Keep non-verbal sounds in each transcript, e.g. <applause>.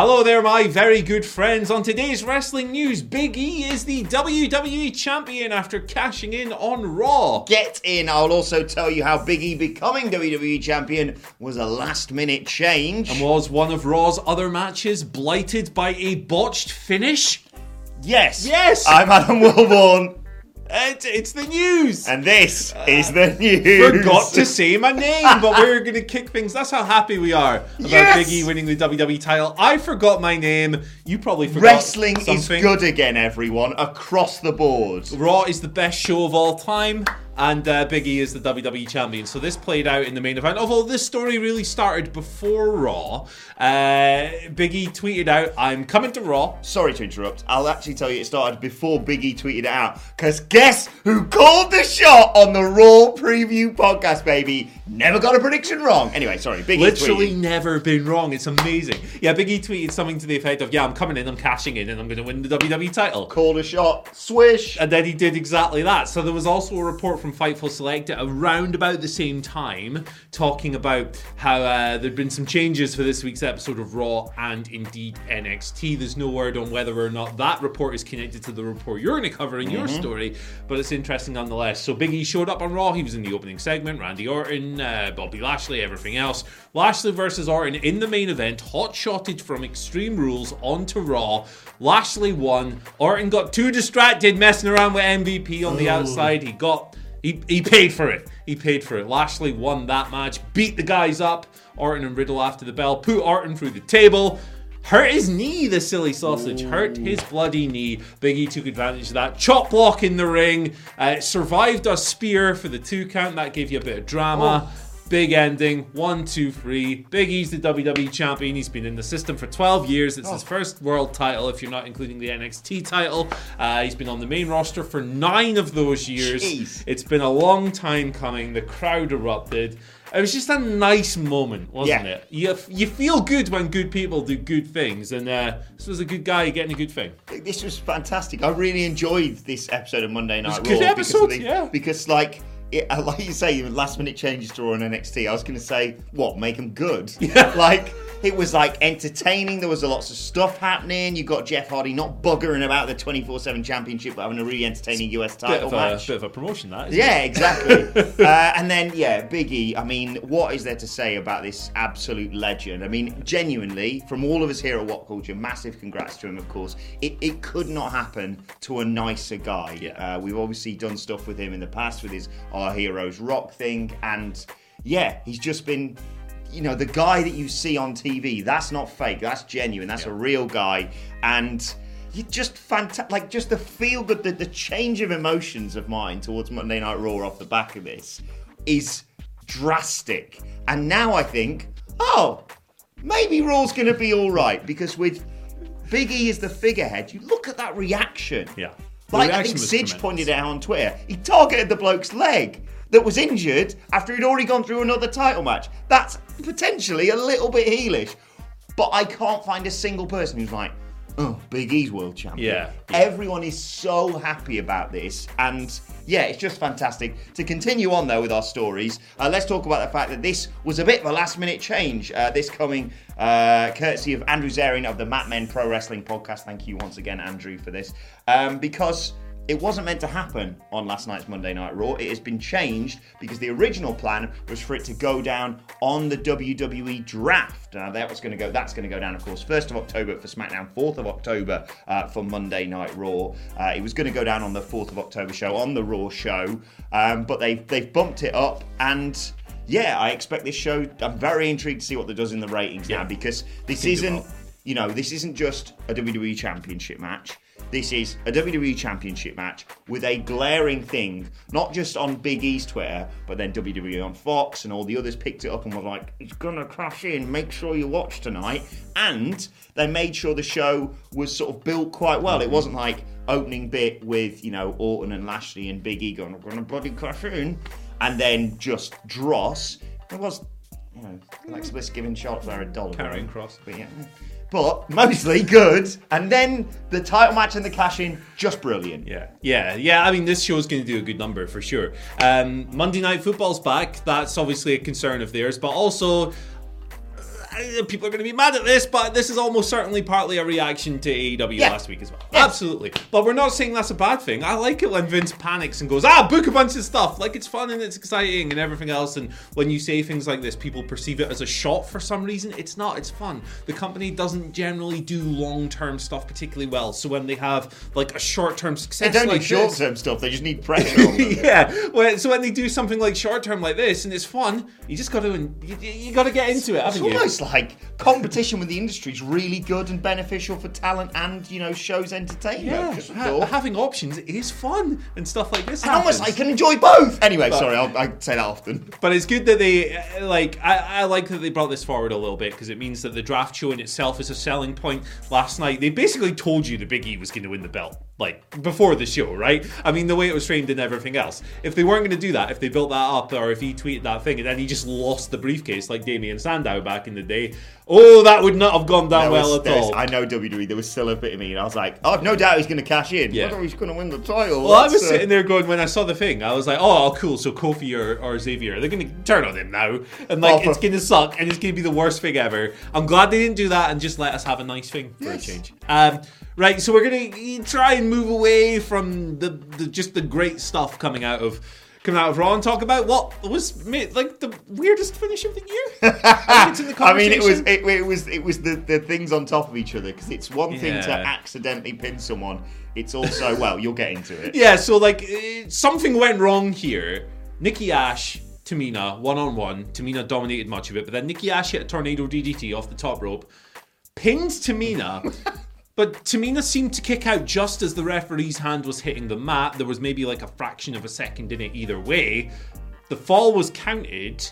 Hello there, my very good friends. On today's wrestling news, Big E is the WWE Champion after cashing in on Raw. Get in. I'll also tell you how Big E becoming WWE Champion was a last minute change. And was one of Raw's other matches blighted by a botched finish? yes. Yes. I'm Adam Wilborn, It's, it's the news. and this uh, is the news. Forgot to say my name, but we're <laughs> going to kick things. That's how happy we are about Yes! Big E winning the WWE title. I forgot my name. You probably forgot Wrestling is something. good again, everyone, across the board. Raw is the best show of all time, and uh, Big E is the WWE champion. So this played out in the main event. Although this story really started before Raw, uh, Big E tweeted out, "I'm coming to Raw." Sorry to interrupt. I'll actually tell you it started before Biggie tweeted it out. Because guess who called the shot on the Raw preview podcast, baby? Never got a prediction wrong. Anyway, sorry. Biggie Literally tweeted. never been wrong. It's amazing. Yeah, Big E tweeted something to the effect of, "Yeah, I'm coming in, I'm cashing in, and I'm going to win the WWE title." Called a shot. Swish. And then he did exactly that. So there was also a report from Fightful Select around about the same time talking about how uh, there'd been some changes for this week's episode of Raw and indeed NXT. There's no word on whether or not that report is connected to the report you're going to cover in your story, but it's interesting nonetheless. So Big E showed up on Raw. He was in the opening segment. Randy Orton, uh, Bobby Lashley, everything else. Lashley versus Orton in the main event. Hot shotted from Extreme Rules onto Raw. Lashley won. Orton got too distracted messing around with MVP on the outside. He got he, he paid for it. He paid for it. Lashley won that match, beat the guys up. Orton and Riddle after the bell, put Orton through the table. Hurt his knee, the silly sausage. Hurt his bloody knee. Big E took advantage of that. Chop block in the ring. Uh, survived a spear for the two count. That gave you a bit of drama. Big ending. One, two, three. Big E's the WWE champion. He's been in the system for 12 years. It's his first world title, if you're not including the NXT title. Uh, he's been on the main roster for nine of those years. Jeez. It's been a long time coming. The crowd erupted. It was just a nice moment, wasn't Yeah. it? You, you feel good when good people do good things, and uh, this was a good guy getting a good thing. This was fantastic. I really enjoyed this episode of Monday Night a Raw. good because episode, the- yeah. Because, like, it, <laughs> like you say, last minute changes to Raw and NXT. I was going to say, what, make them good? Yeah. <laughs> Like, it was like entertaining. There was a lots of stuff happening. You got Jeff Hardy not buggering about the 24 7 championship, but having a really entertaining US Bit title a, match. bit of a promotion, that. Yeah, it? exactly. <laughs> uh, and then, yeah, Biggie. I mean, what is there to say about this absolute legend? I mean, genuinely, from all of us here at What Culture, massive congrats to him, of course. It, it could not happen to a nicer guy. Yeah. Uh, we've obviously done stuff with him in the past with his Our Heroes Rock thing. And yeah, he's just been. You know, the guy that you see on TV, that's not fake, that's genuine, that's a real guy. And you just fantastic, like just the feel, the, the the change of emotions of mine towards Monday Night Raw off the back of this is drastic. And now I think, oh, maybe Raw's going to be all right because with Big E as the figurehead, you look at that reaction. Yeah. Like I think Sidge pointed out on Twitter, he targeted the bloke's leg that was injured after he'd already gone through another title match. That's potentially a little bit heelish. But I can't find a single person who's like, oh, Big E's world champion. Yeah. Everyone is so happy about this. And yeah, it's just fantastic. To continue on, though, with our stories, uh, let's talk about the fact that this was a bit of a last minute change. Uh, this coming uh, courtesy of Andrew Zarian of the Mat Men Pro Wrestling Podcast. Thank you once again, Andrew, for this. Um, because it wasn't meant to happen on last night's Monday Night Raw. It has been changed because the original plan was for it to go down on the WWE draft. Now that was going to go. That's going to go down, of course, first of October for SmackDown, fourth of October uh, for Monday Night Raw. Uh, it was going to go down on the fourth of October show on the Raw show, um, but they've they've bumped it up and. Yeah, I expect this show. I'm very intrigued to see what it does in the ratings Yeah. now because this Think isn't, you know, this isn't just a WWE Championship match. This is a WWE Championship match with a glaring thing, not just on Big E's Twitter, but then WWE on Fox and all the others picked it up and were like, it's gonna crash in, make sure you watch tonight. And they made sure the show was sort of built quite well. It wasn't like opening bit with, you know, Orton and Lashley and Big E going, we're gonna bloody crash in, and then just dross. It was, you know, like Bliss giving shots there a dollar. Karrion Kross. But yeah. But mostly good. And then the title match and the cash in, just brilliant. Yeah, yeah, yeah. I mean, this show's going to do a good number for sure. Um, Monday Night Football's back. That's obviously a concern of theirs, but also. Uh, People are going to be mad at this, but this is almost certainly partly a reaction to AEW Yeah. last week as well. Yeah. Absolutely. But we're not saying that's a bad thing. I like it when Vince panics and goes, ah, book a bunch of stuff. Like it's fun and it's exciting and everything else. And when you say things like this, people perceive it as a shot for some reason. It's not, it's fun. The company doesn't generally do long term stuff particularly well. So when they have like a short term They success, don't like need short term stuff, they just need pressure <laughs> yeah. Well, so when they do something like short term like this and it's fun, you just got to you, you got to get into it, It's you? Like competition with the industry is really good and beneficial for talent and, you know, shows entertainment. Yeah, ha- having options is fun and stuff like this. and almost. I can enjoy both. Anyway, sorry, I'll, I say that often. But it's good that they uh, like. I, I like that they brought this forward a little bit because it means that the draft show in itself is a selling point. Last night they basically told you the Big E was going to win the belt, like before the show, right? I mean, the way it was framed and everything else. If they weren't going to do that, if they built that up, or if he tweeted that thing and then he just lost the briefcase like Damien Sandow back in the day, oh, that would not have gone down well at all. I know WWE, there was still a bit of me, and I was like, oh, I've no doubt he's going to cash in. Yeah. Whether he's going to win the title. Well, I was that's, uh, sitting there going when I saw the thing, I was like, "Oh, cool! So Kofi or, or Xavier, they're going to turn on him now, and like Oh, it's going to suck, and it's going to be the worst thing ever." I'm glad they didn't do that and just let us have a nice thing for Yes. a change. Um, right, so we're going to try and move away from the, the just the great stuff coming out of coming out of Raw and talk about what was ma- like the weirdest finish of the year. <laughs> I think the I mean, it was it, it was it was the, the things on top of each other because it's one thing to accidentally pin someone. It's also well, you'll get into it. Yeah, so like eh, something went wrong here. Nikki Ash, Tamina, one on one. Tamina dominated much of it, but then Nikki Ash hit a tornado DDT off the top rope, pinned Tamina. <laughs> But Tamina seemed to kick out just as the referee's hand was hitting the mat. There was maybe like a fraction of a second in it either way. The fall was counted.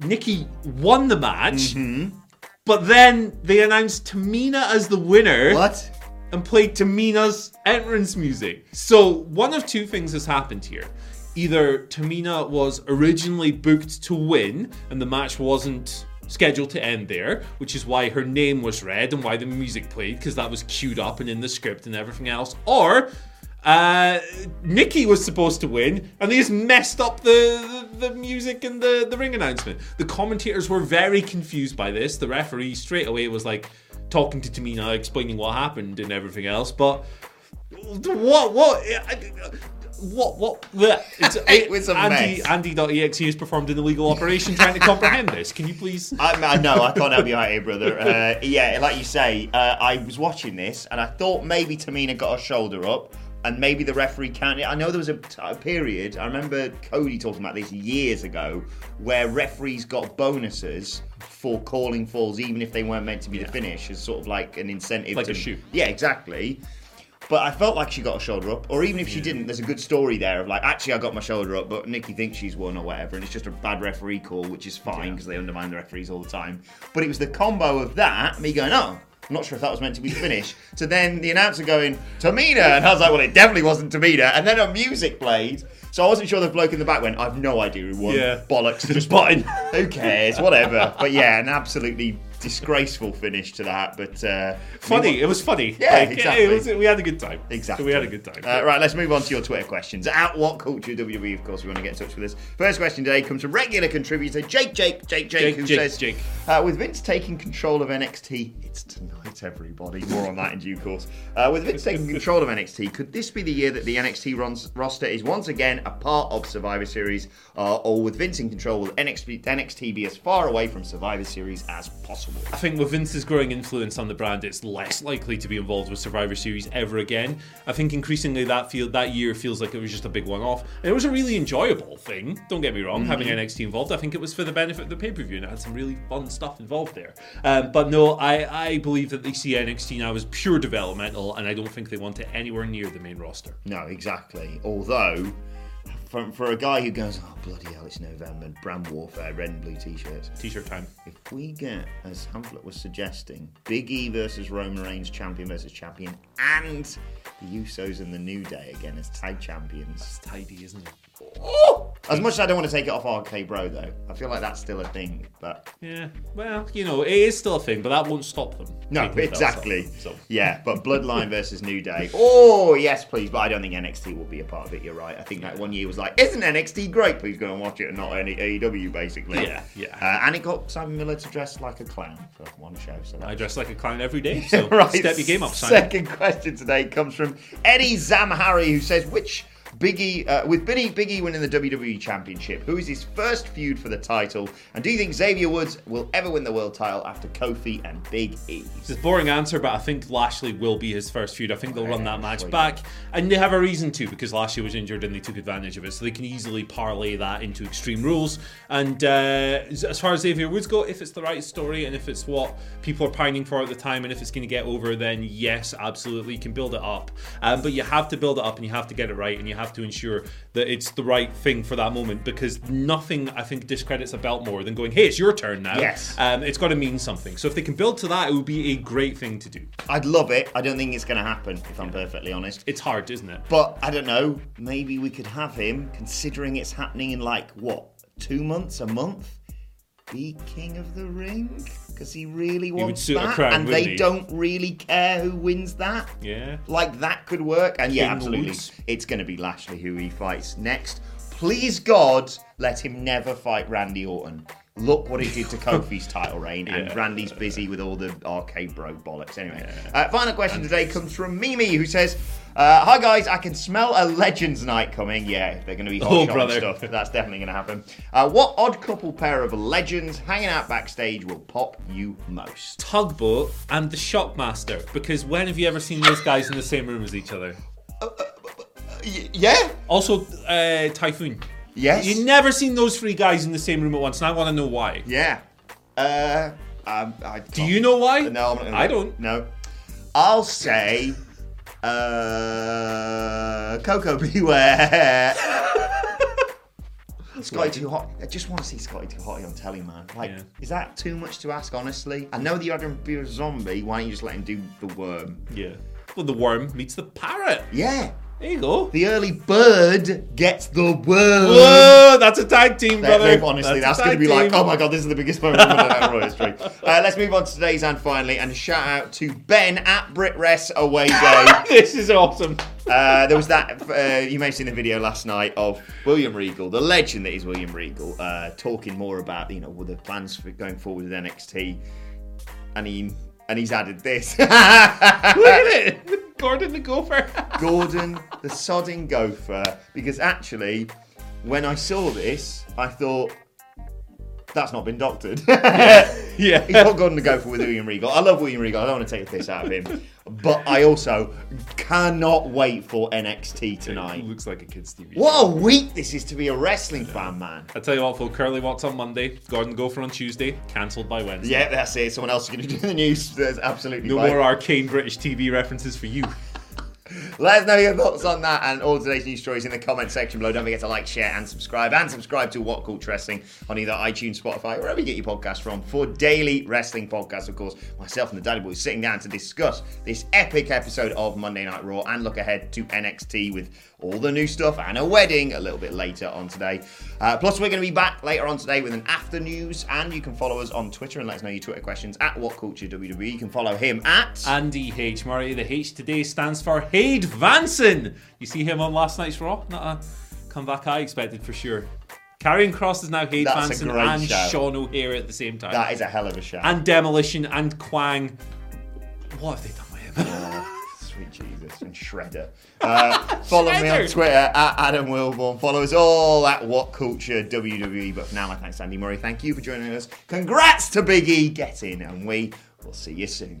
Nikki won the match. Mm-hmm. But then they announced Tamina as the winner What? and played Tamina's entrance music. So one of two things has happened here. Either Tamina was originally booked to win and the match wasn't scheduled to end there, which is why her name was read and why the music played, because that was queued up and in the script and everything else. Or uh, Nikki was supposed to win, and they just messed up the, the, the music and the, the ring announcement. The commentators were very confused by this. The referee straight away was like talking to Tamina, explaining what happened and everything else. But what what what what? bleh. <laughs> It's, It was a Andy, mess. Andy.exe has performed an illegal operation trying to comprehend this. Can you please? I, I know I can't help you out here, brother. Uh, yeah, like you say, uh, I was watching this and I thought maybe Tamina got her shoulder up. And maybe the referee counted. I know there was a period. I remember Cody talking about this years ago, where referees got bonuses for calling falls, even if they weren't meant to be the finish, as sort of like an incentive. Like to, a shoe. Yeah, exactly. But I felt like she got a shoulder up, or even if she didn't, there's a good story there of like, actually, I got my shoulder up, but Nikki thinks she's won or whatever, and it's just a bad referee call, which is fine because they undermine the referees all the time. But it was the combo of that, me going, oh, I'm not sure if that was meant to be the finish. to then the announcer going, Tamina, and I was like, well, it definitely wasn't Tamina. And then a music played, so I wasn't sure the bloke in the back went, I've no idea who won. Yeah. Bollocks, just Button. <laughs> Who cares? Whatever. But yeah, an absolutely disgraceful finish to that, but uh, Funny. It was funny. Yeah, exactly. It was, we had a good time. Exactly. We had a good time. Uh, right, let's move on to your Twitter questions. At What Culture WWE, of course, we want to get in touch with us. First question today comes from regular contributor Jake Jake Jake Jake, Jake, who Jake, says, Jake. Uh, with Vince taking control of NXT, it's tonight, everybody. More on that in due course. Uh, with Vince taking control of NXT, could this be the year that the NXT runs, roster is once again a part of Survivor Series, uh, or with Vince in control, will NXT, NXT be as far away from Survivor Series as possible? I think with Vince's growing influence on the brand, it's less likely to be involved with Survivor Series ever again. I think increasingly that feel that year feels like it was just a big one-off, and it was a really enjoyable thing. Don't get me wrong, having NXT involved, I think it was for the benefit of the pay-per-view, and it had some really fun stuff involved there. Um, but no, I, I believe that they see NXT now as pure developmental, and I don't think they want it anywhere near the main roster. No, exactly. Although, for, for a guy who goes, oh bloody hell, it's November, brand warfare, red and blue t-shirts. T-shirt time. If we get, as Hamflett was suggesting, Big E versus Roman Reigns, champion versus champion, and the Usos and the New Day again as tag champions. Tidy, isn't it? As much as I don't want to take it off RK Bro though, I feel like that's still a thing. But Yeah. Well, you know, it is still a thing, but that won't stop them. no, taking the belts off exactly. them, So. Yeah, but Bloodline versus New Day. Oh yes, please. But I don't think NXT will be a part of it. You're right. I think that one year was like, isn't NXT great? Please go and watch it, and not any AEW basically. Yeah, yeah. Uh, and it got Simon Miller to dress like a clown for one show. So I dress like a clown every day, <laughs> so right. step your game up, Simon. Second question today comes from Eddie Zamhari, who says, "Which Biggie, uh, with Biggie, Biggie winning the WWE Championship, who is his first feud for the title? And do you think Xavier Woods will ever win the world title after Kofi and Big E?" It's a boring answer, but I think Lashley will be his first feud. I think they'll run that match back, and they have a reason to because Lashley was injured and they took advantage of it, so they can easily parlay that into Extreme Rules. And uh, as far as Xavier Woods go, if it's the right story and if it's what people are pining for at the time, and if it's going to get over, then yes, absolutely, you can build it up. Um, but you have to build it up and you have to get it right, and you have to ensure that it's the right thing for that moment because nothing, I think, discredits a belt more than going, "Hey, it's your turn now." Yes. um, it's got to mean something. So if they can build to that, it would be a great thing to do. I'd love it. I don't think it's going to happen, if I'm perfectly honest. It's hard, isn't it? But I don't know. Maybe we could have him, considering it's happening in like what two months, a month, be king of the ring because he really wants a that, and they he? don't really care who wins that. Yeah. Like that could work, and yeah, absolutely, it's going to be Lashley who he fights next. Please God, let him never fight Randy Orton. Look what he did to <laughs> Kofi's title reign, and Yeah. Randy's busy with all the RK Bro bollocks. Anyway, uh, final question today comes from Mimi, who says, uh, "Hi guys, I can smell a Legends Night coming. Yeah, they're going to be hot Oh, brother. stuff. That's definitely going to happen. Uh, what odd couple pair of legends hanging out backstage will pop you most? Tugboat and the Shockmaster. Because when have you ever seen those guys in the same room as each other? Y- yeah, Also, uh, Typhoon. Yes, You've never seen those three guys in the same room at once, and I want to know why. yeah. Uh, um, I Do you know why? No, I'm not gonna I don't. No, I'll say, uh, Coco <laughs> Beware. <laughs> Scotty Too Hot. I just want to see Scotty Too Hotty on telly, man. Like, Yeah. is that too much to ask? Honestly, I know that you had him be a zombie. Why don't you just let him do the worm? Yeah. Well, the worm meets the parrot. Yeah, There you go. the early bird gets the worm. Whoa, that's a tag team, brother. that- honestly, that's, a going to be like, oh my god, this is the biggest moment of Monday Raw history. Uh, let's move on to today's and finally, and shout out to Ben at BritRest Away Day. <laughs> this is awesome. Uh, there was that uh, you may have seen the video last night of William Regal, the legend that is William Regal, uh, talking more about you know the plans for going forward with NXT, and he and he's added this. <laughs> Look at it. Gordon the Gopher. <laughs> Gordon the sodding gopher. Because actually, when I saw this, I thought that's not been doctored. <laughs> yeah. <laughs> He's not Gordon the gopher with William Regal. I love William Regal. I don't want to take the piss out of him, but I also cannot wait for NXT tonight. Looks like a kid's TV. What a week this is to be a wrestling fan, man. I tell you what, Phil Curly Watts on Monday, Gordon Gopher on Tuesday, cancelled by Wednesday. Yeah, that's it. Someone else is going to do the news. There's absolutely No fine. more arcane British TV references for you. Let us know your thoughts on that and all today's news stories in the comment section below. Don't forget to like, share, and subscribe. And subscribe to What Culture Wrestling on either iTunes, Spotify, wherever you get your podcast from for daily wrestling podcasts. Of course, myself and the Daddy Boys sitting down to discuss this epic episode of Monday Night Raw and look ahead to NXT with all the new stuff and a wedding a little bit later on today. Uh, plus, we're going to be back later on today with an after news, and you can follow us on Twitter and let us know your Twitter questions at What Culture WWE. You can follow him at Andy H. Murray. The H today stands for Hade Vansen. You see him on last night's Raw? Not a comeback I expected for sure. Karrion Kross is now Hade That's Vansen and shout. Sean O'Haire at the same time. that is a hell of a shout. and Demolition and Kwang. What have they done with him? <laughs> Oh, Sweet Jesus and Shredder. Uh, <laughs> follow me on Twitter at Adam Wilborn. Follow us all at What Culture WWE. But for now, my thanks, Andy Murray. Thank you for joining us. Congrats to Big E. Get in, and we will see you soon.